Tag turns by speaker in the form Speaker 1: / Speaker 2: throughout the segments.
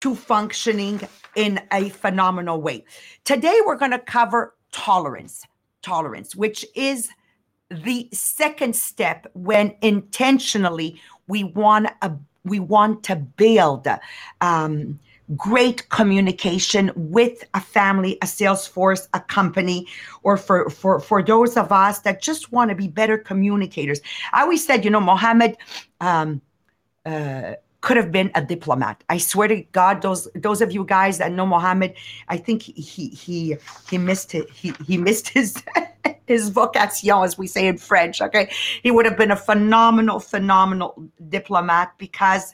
Speaker 1: to functioning in a phenomenal way. Today, we're going to cover tolerance, tolerance, which is the second step when intentionally we want a we want to build um, great communication with a family, a sales force, a company, or for for for those of us that just want to be better communicators. I always said, you know, Mohammed. Um, uh, could have been a diplomat. I swear to God, those those of you guys that know Mohammed, I think he he he missed it. He he missed his his vocation, as we say in French. Okay, he would have been a phenomenal, phenomenal diplomat because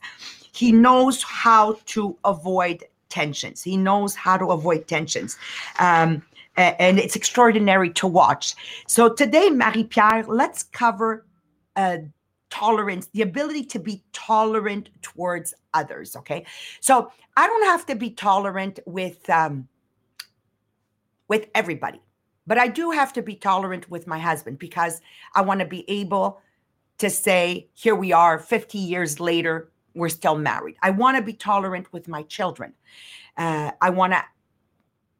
Speaker 1: he knows how to avoid tensions. He knows how to avoid tensions. Um, and it's extraordinary to watch. So today, Marie Pierre, let's cover uh, tolerance, the ability to be tolerant towards others. Okay, so I don't have to be tolerant with um, with everybody. But I do have to be tolerant with my husband because I want to be able to say, here we are 50 years later, we're still married. I want to be tolerant with my children. Uh, I want to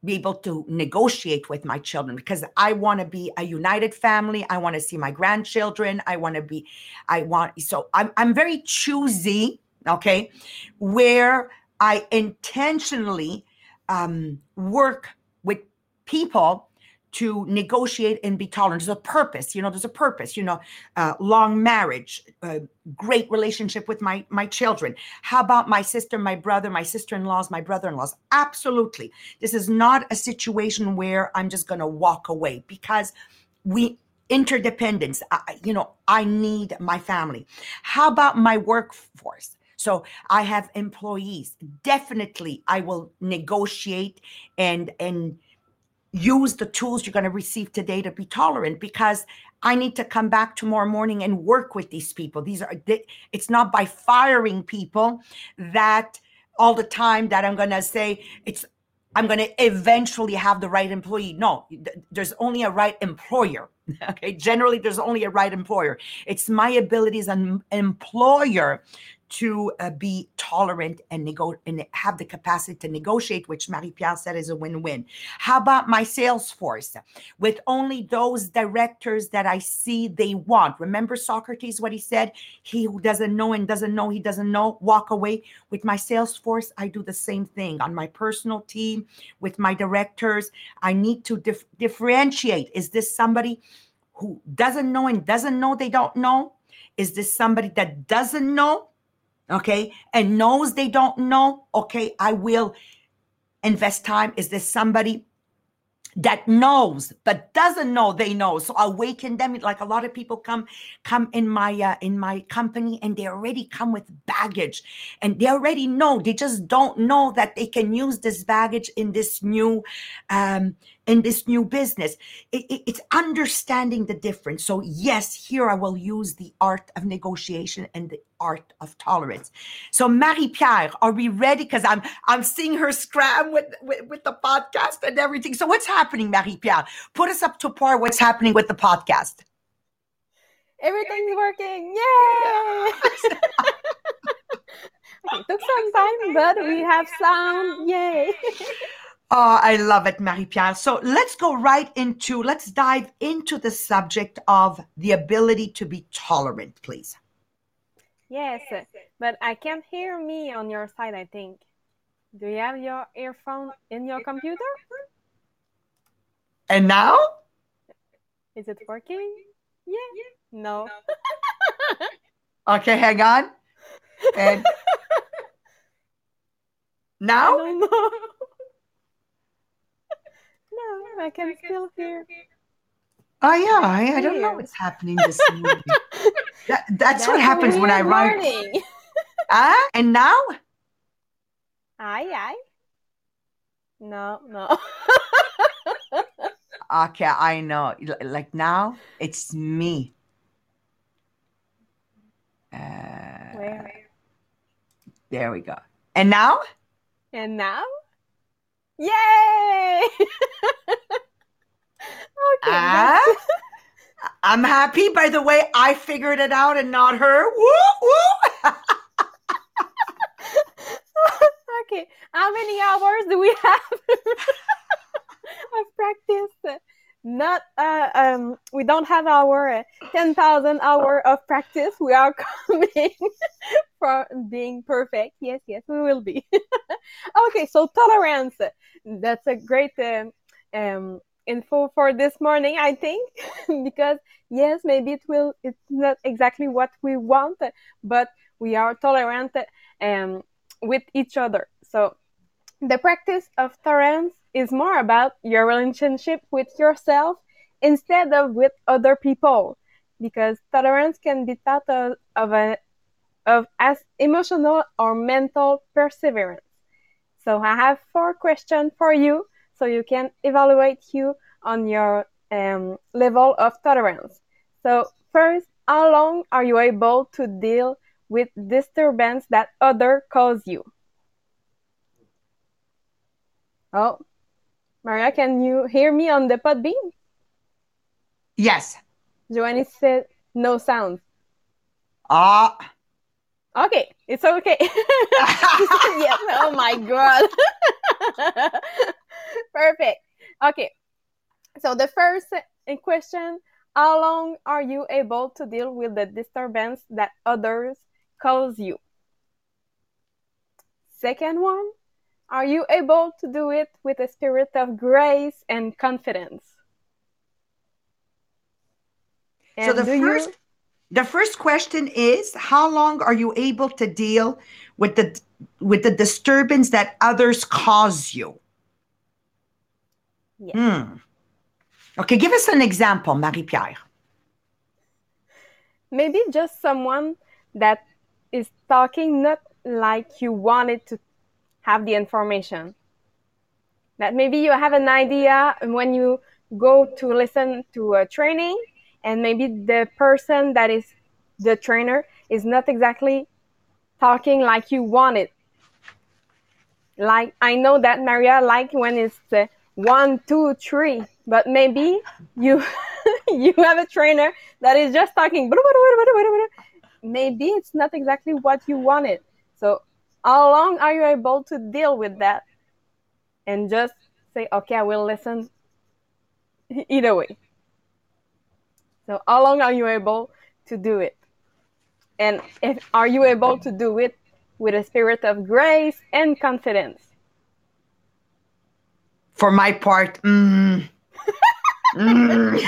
Speaker 1: be able to negotiate with my children because I want to be a united family. I want to see my grandchildren. I want to be, I want, so I'm, I'm very choosy, okay, where I intentionally um, work with people to negotiate and be tolerant. There's a purpose, you know. There's a purpose, you know. Uh, long marriage, uh, great relationship with my my children. How about my sister, my brother, my sister-in-laws, my brother-in-laws? Absolutely. This is not a situation where I'm just going to walk away because we interdependence. I, you know, I need my family. How about my workforce? So I have employees. Definitely, I will negotiate and and use the tools you're going to receive today to be tolerant because I need to come back tomorrow morning and work with these people. These are it's not by firing people that all the time that I'm going to say it's I'm going to eventually have the right employee. No, there's only a right employer. Okay. Generally, there's only a right employer. It's my ability as an employer to uh, be tolerant and nego- and have the capacity to negotiate, which Marie Pierre said is a win-win. How about my sales force with only those directors that I see they want? Remember Socrates, what he said? He who doesn't know and doesn't know, he doesn't know, walk away. With my sales force, I do the same thing on my personal team, with my directors. I need to dif- differentiate. Is this somebody who doesn't know and doesn't know they don't know? Is this somebody that doesn't know okay, and knows they don't know, okay, I will invest time. Is this somebody that knows but doesn't know they know? So awaken them. Like a lot of people come come in my uh, in my company and they already come with baggage. And they already know. They just don't know that they can use this baggage in this new um in this new business. It, it, it's understanding the difference. So, yes, here I will use the art of negotiation and the art of tolerance. So, Marie Pierre, are we ready? Because I'm I'm seeing her scram with, with, with the podcast and everything. So, what's happening, Marie Pierre? Put us up to par. What's happening with the podcast?
Speaker 2: Everything's working. Yay! it took some time, but we have sound. Yay!
Speaker 1: Oh, I love it, Marie Pierre. So let's go right into, let's dive into the subject of the ability to be tolerant, please.
Speaker 2: Yes, but I can't hear me on your side, I think. Do you have your earphone in your computer?
Speaker 1: And now?
Speaker 2: Is it working? Yeah. No.
Speaker 1: okay, hang on. And now?
Speaker 2: No, I can still hear.
Speaker 1: Oh yeah, I, I don't know what's happening this morning. that, that's, that's, what happens when I write. Ah, uh, and now?
Speaker 2: Aye, aye. No, no.
Speaker 1: okay, I know. Like now, it's me. Uh, Where? There we go. And now?
Speaker 2: And now? Yay!
Speaker 1: okay. Uh, I'm happy. By the way, I figured it out and not her. Woo woo.
Speaker 2: okay, How many hours do we have of practice? Not uh, um, we don't have our uh, ten thousand hour of practice. We are coming from being perfect. Yes, yes, we will be. okay, so tolerance. That's a great um, um, info for this morning, I think, because yes, maybe it will. It's not exactly what we want, but we are tolerant um, with each other. So the practice of tolerance is more about your relationship with yourself instead of with other people. Because tolerance can be thought of, of, a, of as emotional or mental perseverance. So i have four questions for you so you can evaluate you on your um, level of tolerance. So first how long are you able to deal with disturbance that other cause you? Oh Maria, can you hear me on the pod Podbean?
Speaker 1: Yes.
Speaker 2: Joanny said no sound.
Speaker 1: Ah.
Speaker 2: Uh, okay, it's okay. yes. Oh my god. Perfect. Okay. So the first question: How long are you able to deal with the disturbance that others cause you? Second one: are you able to do it with a spirit of grace and confidence?
Speaker 1: And so the first you... the first question is how long are you able to deal with the with the disturbance that others cause you?
Speaker 2: Yes. Hmm.
Speaker 1: Okay, give us an example, Marie-Pierre.
Speaker 2: Maybe just someone that is talking not like you wanted to have the information. That maybe you have an idea when you go to listen to a training, and maybe the person that is the trainer is not exactly talking like you want it. Like I know that Maria like when it's one, two, three, but maybe you you have a trainer that is just talking. Maybe it's not exactly what you wanted. So how long are you able to deal with that? And just say okay i will listen either way. So how long are you able to do it? And if are you able to do it with a spirit of grace and confidence?
Speaker 1: For my part mm, mm.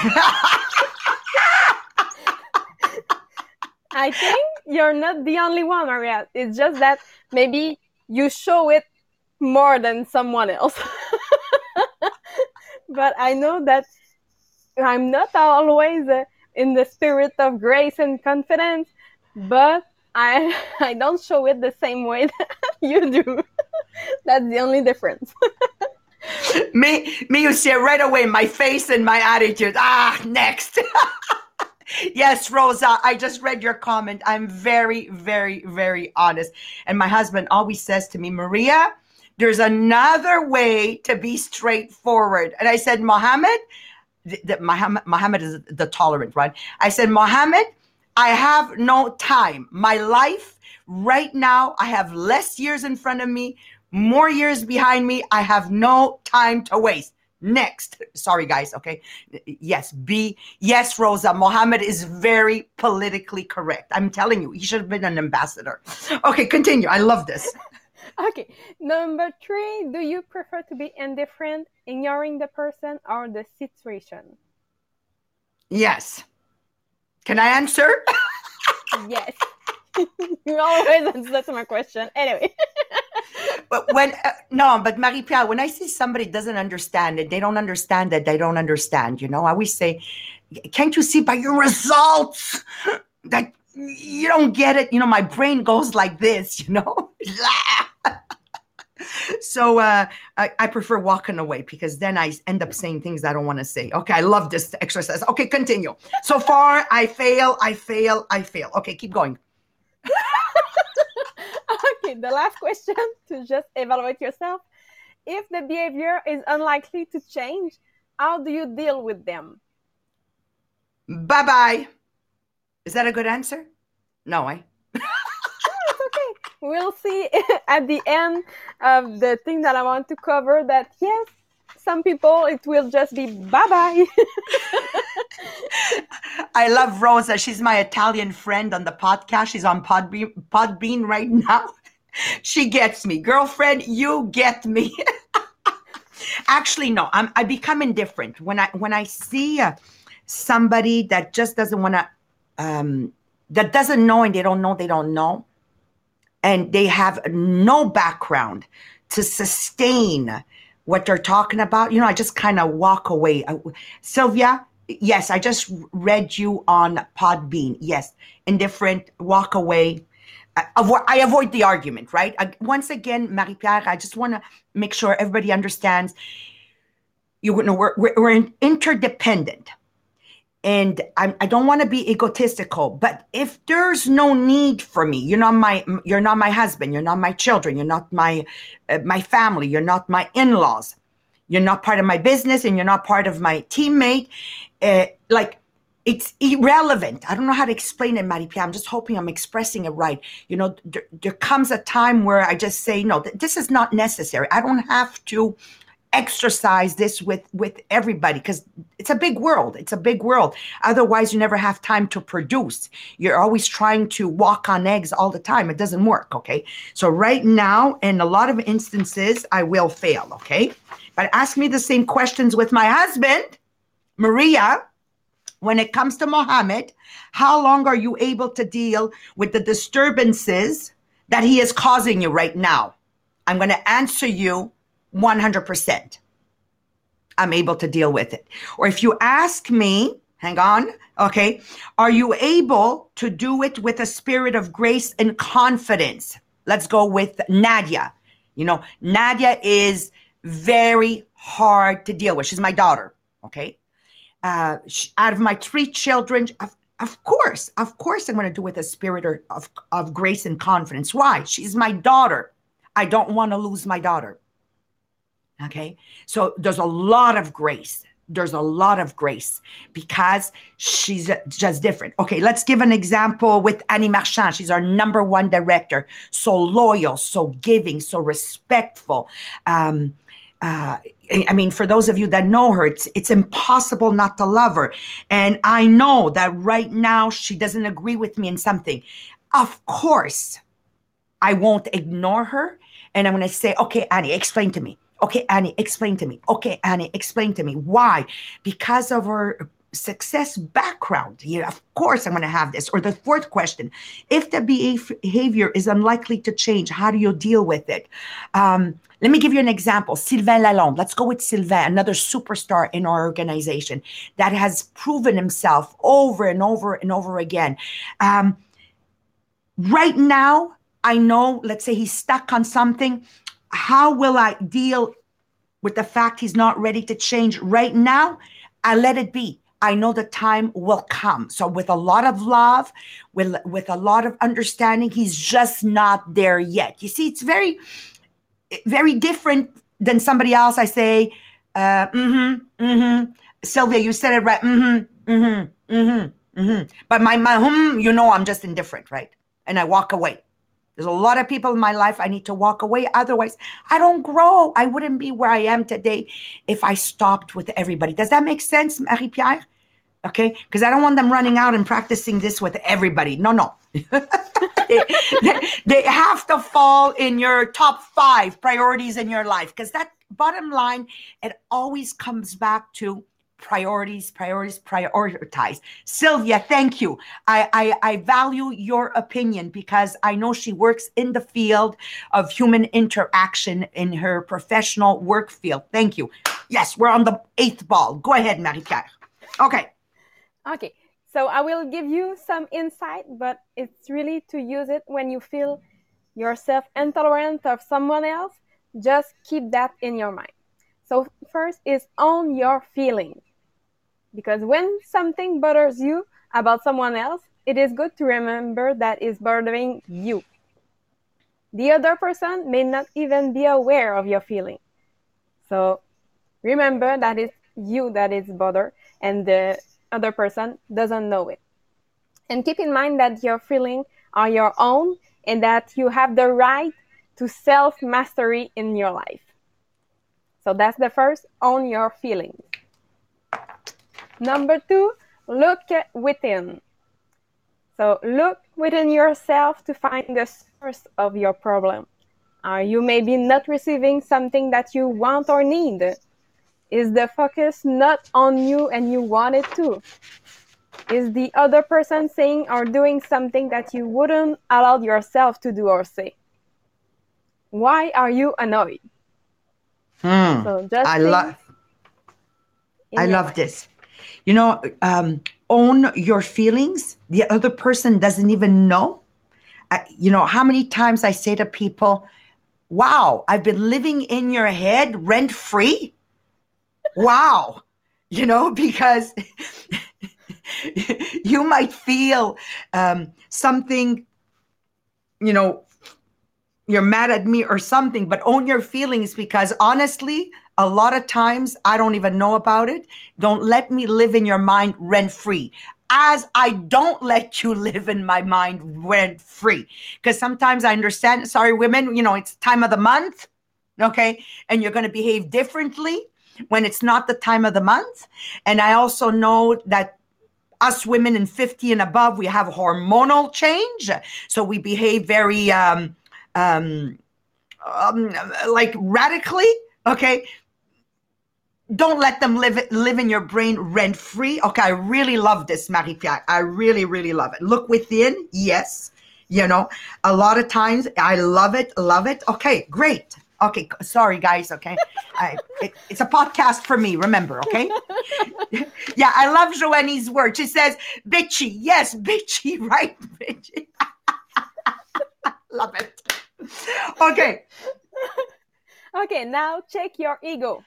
Speaker 2: I think you're not the only one, Maria. It's just that maybe you show it more than someone else. but I know that I'm not always uh, in the spirit of grace and confidence, but I I don't show it the same way that you do. That's the only difference.
Speaker 1: me me you see right away my face and my attitude. Ah, next. Yes, Rosa, I just read your comment. I'm very, very, very honest. And my husband always says to me, Maria, there's another way to be straightforward. And I said, Mohammed, Muhammad is the tolerant, right? I said, Mohammed, I have no time. My life right now, I have less years in front of me, more years behind me. I have no time to waste. Next, sorry guys, okay? Yes, B. Yes, Rosa. Mohammed is very politically correct. I'm telling you, he should have been an ambassador. Okay, continue. I love this.
Speaker 2: okay, number three. Do you prefer to be indifferent, ignoring the person or the situation?
Speaker 1: Yes. Can I answer?
Speaker 2: yes. you always answer my question. Anyway.
Speaker 1: But when uh, no, but Marie Pierre, when I see somebody doesn't understand it, they don't understand that they don't understand. You know, I always say, can't you see by your results that you don't get it? You know, my brain goes like this. You know. so uh, I, I, prefer walking away because then I end up saying things I don't want to say. Okay, I love this exercise. Okay, continue. So far, I fail, I fail, I fail. Okay, keep going.
Speaker 2: The last question to just evaluate yourself. If the behavior is unlikely to change, how do you deal with them?
Speaker 1: Bye bye. Is that a good answer? No, I. Eh?
Speaker 2: no, it's okay. we'll see at the end of the thing that I want to cover that yes, some people it will just be bye bye.
Speaker 1: I love Rosa. She's my Italian friend on the podcast. She's on Podbean, Podbean right now. She gets me. Girlfriend, you get me. Actually, no, I'm, I become indifferent when I when I see uh, somebody that just doesn't want to, um, that doesn't know and they don't know they don't know, and they have no background to sustain what they're talking about. You know, I just kind of walk away. I, Sylvia, yes, I just read you on Podbean. Yes, indifferent, walk away. I avoid, the argument, right? Once again, Marie Pierre, I just want to make sure everybody understands. You know, we're, we're, we're interdependent. And I, I don't want to be egotistical, but if there's no need for me, you're not my, you're not my husband, you're not my children, you're not my, uh, my family, you're not my in-laws, you're not part of my business, and you're not part of my teammate. Uh, like it's irrelevant. I don't know how to explain it, Marie Pierre. I'm just hoping I'm expressing it right. You know, there, there comes a time where I just say, no, th- this is not necessary. I don't have to exercise this with with everybody because it's a big world it's a big world otherwise you never have time to produce you're always trying to walk on eggs all the time it doesn't work okay so right now in a lot of instances i will fail okay but ask me the same questions with my husband maria when it comes to Mohammed, how long are you able to deal with the disturbances that he is causing you right now? I'm going to answer you 100%. I'm able to deal with it. Or if you ask me, hang on, okay, are you able to do it with a spirit of grace and confidence? Let's go with Nadia. You know, Nadia is very hard to deal with. She's my daughter, okay? Uh, out of my three children, of, of course, of course, I'm going to do it with a spirit of, of grace and confidence. Why? She's my daughter. I don't want to lose my daughter. Okay. So there's a lot of grace. There's a lot of grace because she's just different. Okay, let's give an example with Annie Marchand. She's our number one director. So loyal, so giving, so respectful. Um, uh, I mean, for those of you that know her, it's it's impossible not to love her. And I know that right now she doesn't agree with me in something. Of course, I won't ignore her, and I'm to say, "Okay, Annie, explain to me." Okay, Annie, explain to me. Okay, Annie, explain to me. Why? Because of her success background. Yeah, of course I'm going to have this. Or the fourth question if the behavior is unlikely to change, how do you deal with it? Um, let me give you an example. Sylvain Lalonde. Let's go with Sylvain, another superstar in our organization that has proven himself over and over and over again. Um, right now, I know, let's say he's stuck on something how will I deal with the fact he's not ready to change right now? I let it be. I know the time will come. So with a lot of love, with with a lot of understanding, he's just not there yet. You see, it's very, very different than somebody else. I say, uh, mm-hmm, mm-hmm. Sylvia, you said it right. Mm-hmm, mm-hmm, mm-hmm, mm-hmm. But my my hmm, you know, I'm just indifferent, right? And I walk away. There's a lot of people in my life I need to walk away. Otherwise, I don't grow. I wouldn't be where I am today if I stopped with everybody. Does that make sense, Marie Pierre? Okay, because I don't want them running out and practicing this with everybody. No, no. they, they, they have to fall in your top five priorities in your life because that bottom line, it always comes back to priorities, priorities, prioritize. Sylvia, thank you. I, I, I value your opinion because I know she works in the field of human interaction in her professional work field. Thank you. Yes, we're on the eighth ball. Go ahead, Marie-Pierre. Okay.
Speaker 2: Okay. So I will give you some insight, but it's really to use it when you feel yourself intolerant of someone else. Just keep that in your mind. So first is own your feelings. Because when something bothers you about someone else, it is good to remember that is bothering you. The other person may not even be aware of your feeling. So remember that it's you that is bothered and the other person doesn't know it. And keep in mind that your feelings are your own and that you have the right to self mastery in your life. So that's the first own your feelings. Number two, look within. So look within yourself to find the source of your problem. Are you maybe not receiving something that you want or need? Is the focus not on you and you want it to? Is the other person saying or doing something that you wouldn't allow yourself to do or say? Why are you annoyed?
Speaker 1: Hmm. So just I love I love this. You know, um, own your feelings. The other person doesn't even know. Uh, you know, how many times I say to people, wow, I've been living in your head rent free. wow. You know, because you might feel um, something, you know, you're mad at me or something, but own your feelings because honestly, a lot of times I don't even know about it. Don't let me live in your mind rent free. As I don't let you live in my mind rent free. Because sometimes I understand, sorry, women, you know, it's time of the month, okay? And you're going to behave differently when it's not the time of the month. And I also know that us women in 50 and above, we have hormonal change. So we behave very, um, um, um, like radically. Okay, don't let them live live in your brain rent free. Okay, I really love this, Marie Pierre. I really, really love it. Look within, yes. You know, a lot of times I love it, love it. Okay, great. Okay, sorry guys. Okay, I, it, it's a podcast for me. Remember, okay? yeah, I love Joanne's word. She says, "Bitchy." Yes, bitchy. Right, bitchy. love it okay.
Speaker 2: okay, now check your ego.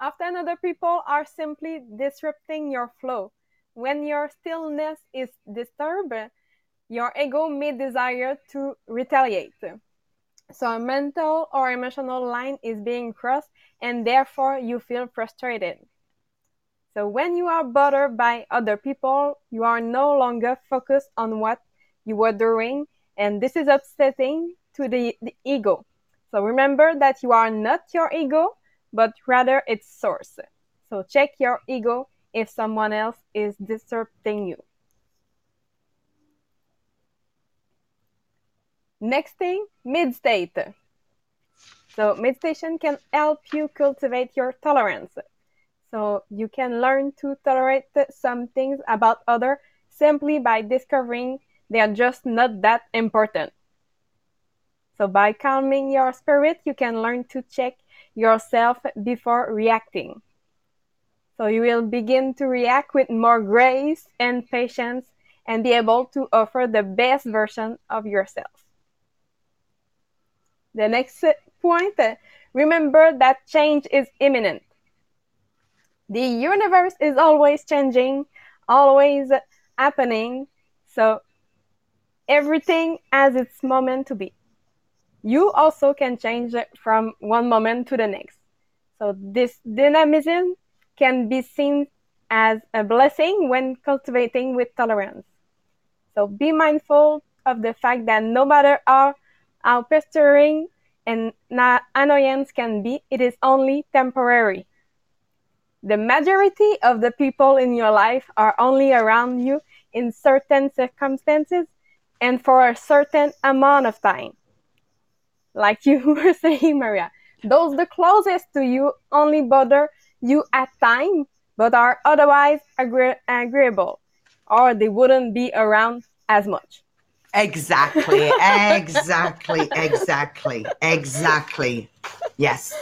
Speaker 2: Often other people are simply disrupting your flow. When your stillness is disturbed, your ego may desire to retaliate. So a mental or emotional line is being crossed and therefore you feel frustrated. So when you are bothered by other people, you are no longer focused on what you were doing and this is upsetting to the, the ego. So remember that you are not your ego, but rather its source. So check your ego if someone else is disrupting you. Next thing, mid state. So meditation can help you cultivate your tolerance. So you can learn to tolerate some things about other simply by discovering they are just not that important. So by calming your spirit, you can learn to check yourself before reacting. So you will begin to react with more grace and patience and be able to offer the best version of yourself. The next point, remember that change is imminent. The universe is always changing, always happening. So everything has its moment to be you also can change from one moment to the next. So this dynamism can be seen as a blessing when cultivating with tolerance. So be mindful of the fact that no matter how, how pestering and annoyance can be, it is only temporary. The majority of the people in your life are only around you in certain circumstances and for a certain amount of time like you were saying, Maria. Those the closest to you only bother you at times, but are otherwise agree- agreeable, or they wouldn't be around as much.
Speaker 1: Exactly, exactly, exactly, exactly. Yes.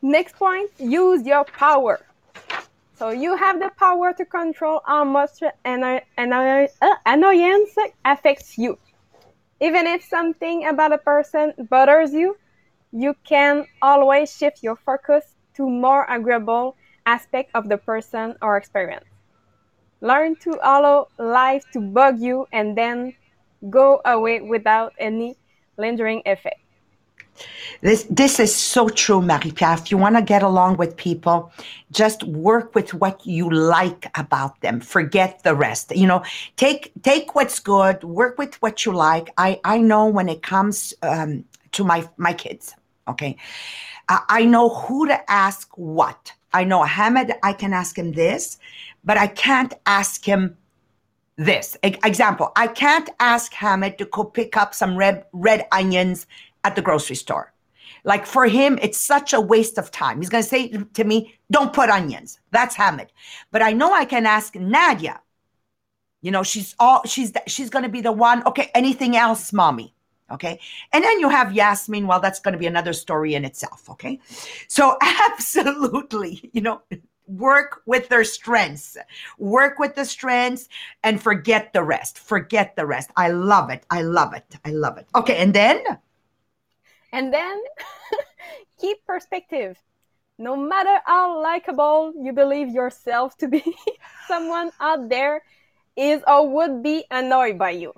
Speaker 2: Next point use your power. So you have the power to control how much uh, annoyance affects you. Even if something about a person bothers you, you can always shift your focus to more agreeable aspect of the person or experience. Learn to allow life to bug you and then go away without any lingering effect.
Speaker 1: This this is so true, Marie-Pierre. If you want to get along with people, just work with what you like about them. Forget the rest. You know, take take what's good, work with what you like. I I know when it comes um, to my my kids, okay, I, I know who to ask what. I know Hamed, I can ask him this, but I can't ask him this. E- example, I can't ask Hamed to go pick up some red red onions at the grocery store. Like for him, it's such a waste of time. He's going to say to me, "Don't put onions." That's Hamid. But I know I can ask Nadia. You know, she's all she's she's going to be the one. Okay, anything else, mommy? Okay. And then you have Yasmin. Well, that's going to be another story in itself. Okay. So, absolutely, you know, work with their strengths, work with the strengths and forget the rest. Forget the rest. I love it. I love it. I love it. Okay. And then?
Speaker 2: And then keep perspective. No matter how likable you believe yourself to be, someone out there is or would be annoyed by you.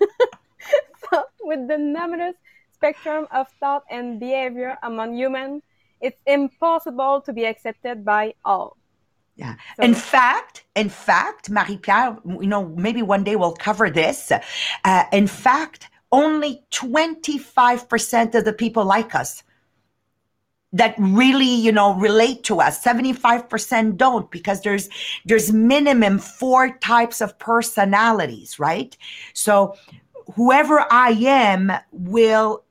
Speaker 2: so, with the numerous spectrum of thought and behavior among humans, it's impossible to be accepted by all.
Speaker 1: Yeah. So, in fact, in fact, Marie Pierre, you know, maybe one day we'll cover this. Uh, in fact, only 25% of the people like us that really you know relate to us. 75% don't because there's there's minimum four types of personalities right? So whoever i am will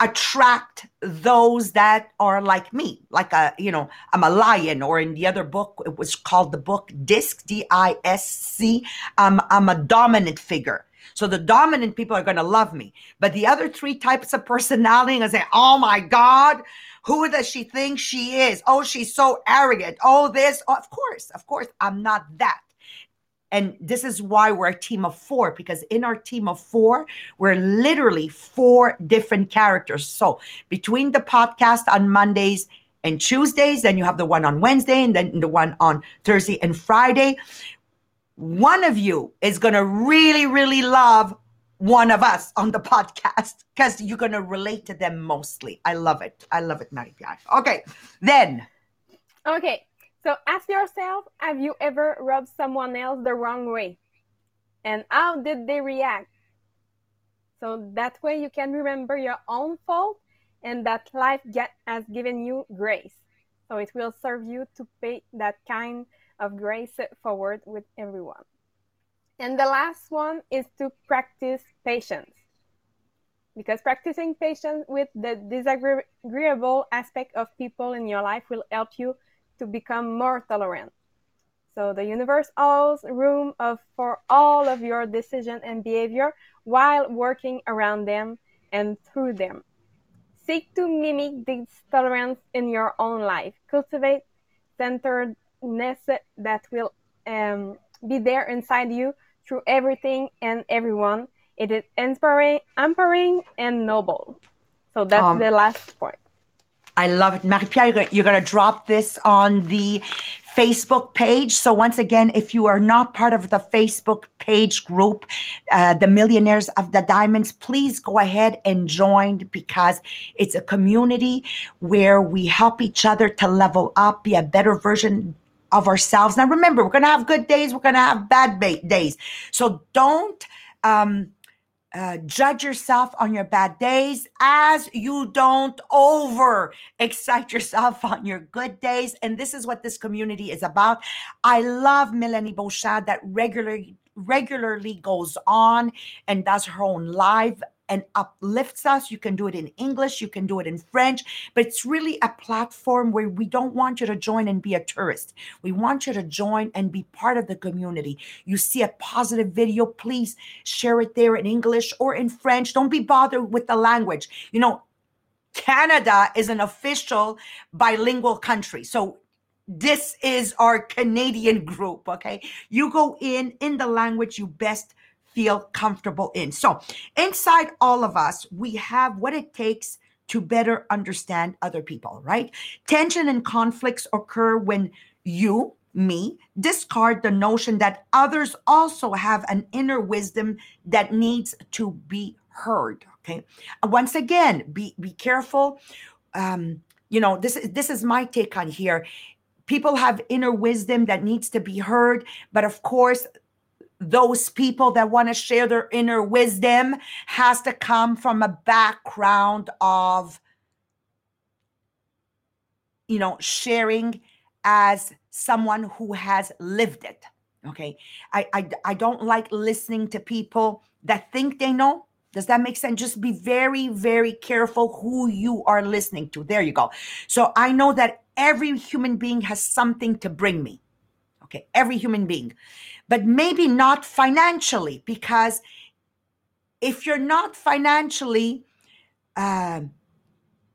Speaker 1: attract those that are like me like a you know i'm a lion or in the other book it was called the book disc d-i-s-c um, i'm a dominant figure so the dominant people are going to love me but the other three types of personality are going to say oh my god who does she think she is oh she's so arrogant oh this oh, of course of course i'm not that and this is why we're a team of four, because in our team of four, we're literally four different characters. So between the podcast on Mondays and Tuesdays, then you have the one on Wednesday and then the one on Thursday and Friday. One of you is going to really, really love one of us on the podcast because you're going to relate to them mostly. I love it. I love it, Marie Pierre. Okay, then.
Speaker 2: Okay, so ask yourself have you ever rubbed someone else the wrong way? And how did they react? So that way you can remember your own fault and that life get, has given you grace. So it will serve you to pay that kind of grace forward with everyone. And the last one is to practice patience. Because practicing patience with the disagreeable aspect of people in your life will help you to become more tolerant. So the universe allows room of, for all of your decision and behavior while working around them and through them. Seek to mimic this tolerance in your own life. Cultivate centeredness that will um, be there inside you through everything and everyone. It is inspiring, empowering, and noble. So that's um, the last point.
Speaker 1: I love it. Marie-Pierre, you're going to drop this on the Facebook page. So once again, if you are not part of the Facebook page group, uh, the Millionaires of the Diamonds, please go ahead and join because it's a community where we help each other to level up, be a better version of ourselves. Now, remember, we're going to have good days. We're going to have bad ba- days. So don't, um, uh, judge yourself on your bad days as you don't over excite yourself on your good days. And this is what this community is about. I love Melanie Beauchamp that regularly regularly goes on and does her own live and uplifts us. You can do it in English, you can do it in French, but it's really a platform where we don't want you to join and be a tourist. We want you to join and be part of the community. You see a positive video, please share it there in English or in French. Don't be bothered with the language. You know, Canada is an official bilingual country. So this is our Canadian group, okay? You go in in the language you best feel comfortable in. So, inside all of us, we have what it takes to better understand other people, right? Tension and conflicts occur when you me discard the notion that others also have an inner wisdom that needs to be heard okay once again be be careful um you know this is this is my take on here people have inner wisdom that needs to be heard but of course those people that want to share their inner wisdom has to come from a background of you know sharing as someone who has lived it okay? I, I i don't like listening to people that think they know. Does that make sense? Just be very very careful who you are listening to. There you go. So i know that every human being has something to bring me okay every human being but maybe not financially because if you're not financially um,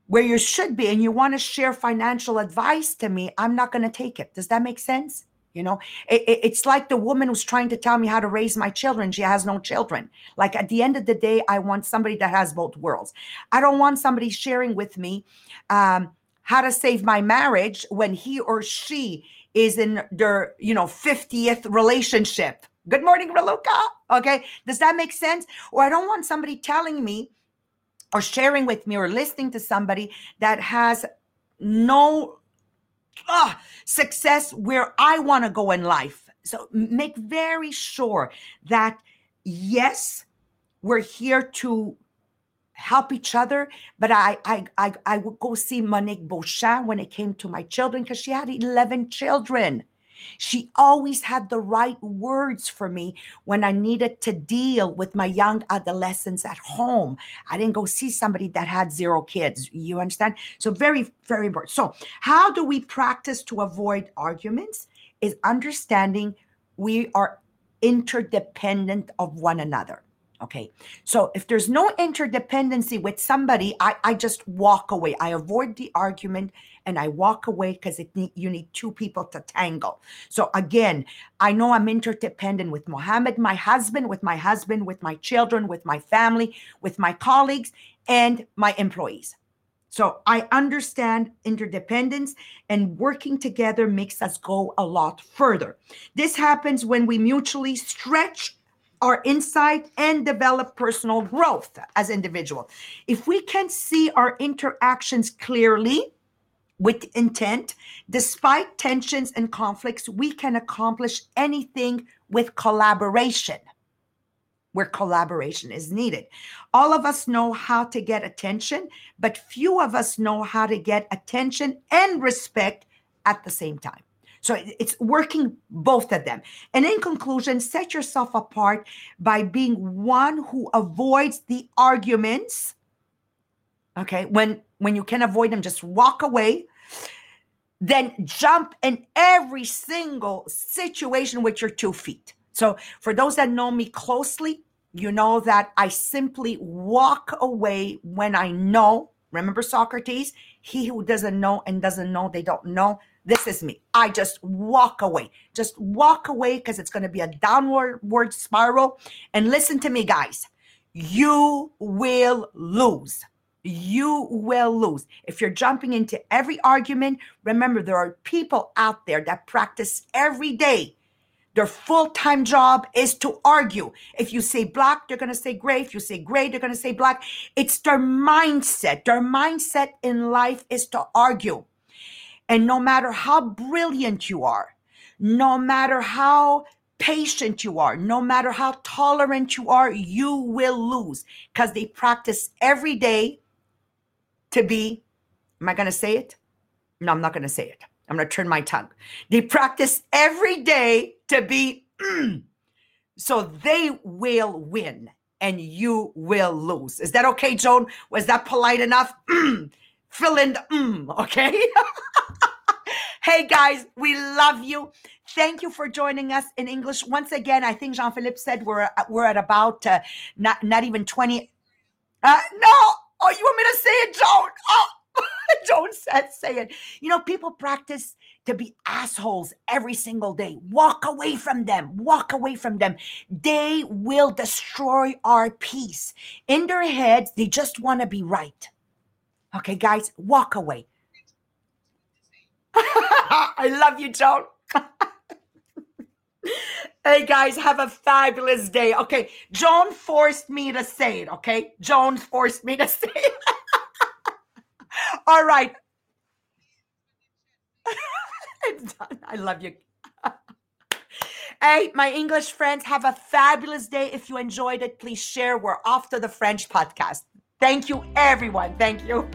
Speaker 1: where you should be and you want to share financial advice to me, I'm not going to take it. Does that make sense? You know, it, it, it's like the woman who's trying to tell me how to raise my children. She has no children. Like at the end of the day, I want somebody that has both worlds. I don't want somebody sharing with me um, how to save my marriage when he or she is in their, you know, 50th relationship. Good morning, Raluca. Okay. Does that make sense? Or I don't want somebody telling me or sharing with me or listening to somebody that has no uh, success where I want to go in life. So make very sure that yes, we're here to help each other. But I I I, I would go see Monique Beauchamp when it came to my children because she had 11 children. She always had the right words for me when I needed to deal with my young adolescents at home. I didn't go see somebody that had zero kids. You understand? So, very, very important. So, how do we practice to avoid arguments? Is understanding we are interdependent of one another. Okay. So if there's no interdependency with somebody, I, I just walk away. I avoid the argument and I walk away because it need, you need two people to tangle. So again, I know I'm interdependent with Mohammed, my husband, with my husband, with my children, with my family, with my colleagues, and my employees. So I understand interdependence and working together makes us go a lot further. This happens when we mutually stretch our insight and develop personal growth as individual. If we can see our interactions clearly, with intent, despite tensions and conflicts, we can accomplish anything with collaboration, where collaboration is needed. All of us know how to get attention, but few of us know how to get attention and respect at the same time. So it's working both of them. And in conclusion, set yourself apart by being one who avoids the arguments. Okay, when when you can avoid them, just walk away. Then jump in every single situation with your two feet. So, for those that know me closely, you know that I simply walk away when I know. Remember Socrates? He who doesn't know and doesn't know, they don't know. This is me. I just walk away. Just walk away because it's going to be a downward spiral. And listen to me, guys. You will lose you will lose. If you're jumping into every argument, remember there are people out there that practice every day. Their full time job is to argue. If you say black, they're going to say gray. If you say gray, they're going to say black. It's their mindset. Their mindset in life is to argue. And no matter how brilliant you are, no matter how patient you are, no matter how tolerant you are, you will lose because they practice every day to be, am I going to say it? No, I'm not going to say it. I'm going to turn my tongue. They practice every day to be, mm, so they will win and you will lose. Is that okay, Joan? Was that polite enough? Mm, fill in the mm, okay? hey guys, we love you. Thank you for joining us in English once again. I think Jean Philippe said we're we're at about uh, not not even twenty. Uh, no, Oh, you want me to say it, Joan? Oh, Joan said, say it. You know, people practice to be assholes every single day. Walk away from them. Walk away from them. They will destroy our peace. In their heads, they just want to be right. Okay, guys, walk away. I love you, Joan. hey guys, have a fabulous day. Okay, Joan forced me to say it. Okay, Joan forced me to say it. All right. I love you. hey, my English friends, have a fabulous day. If you enjoyed it, please share. We're off to the French podcast. Thank you, everyone. Thank you.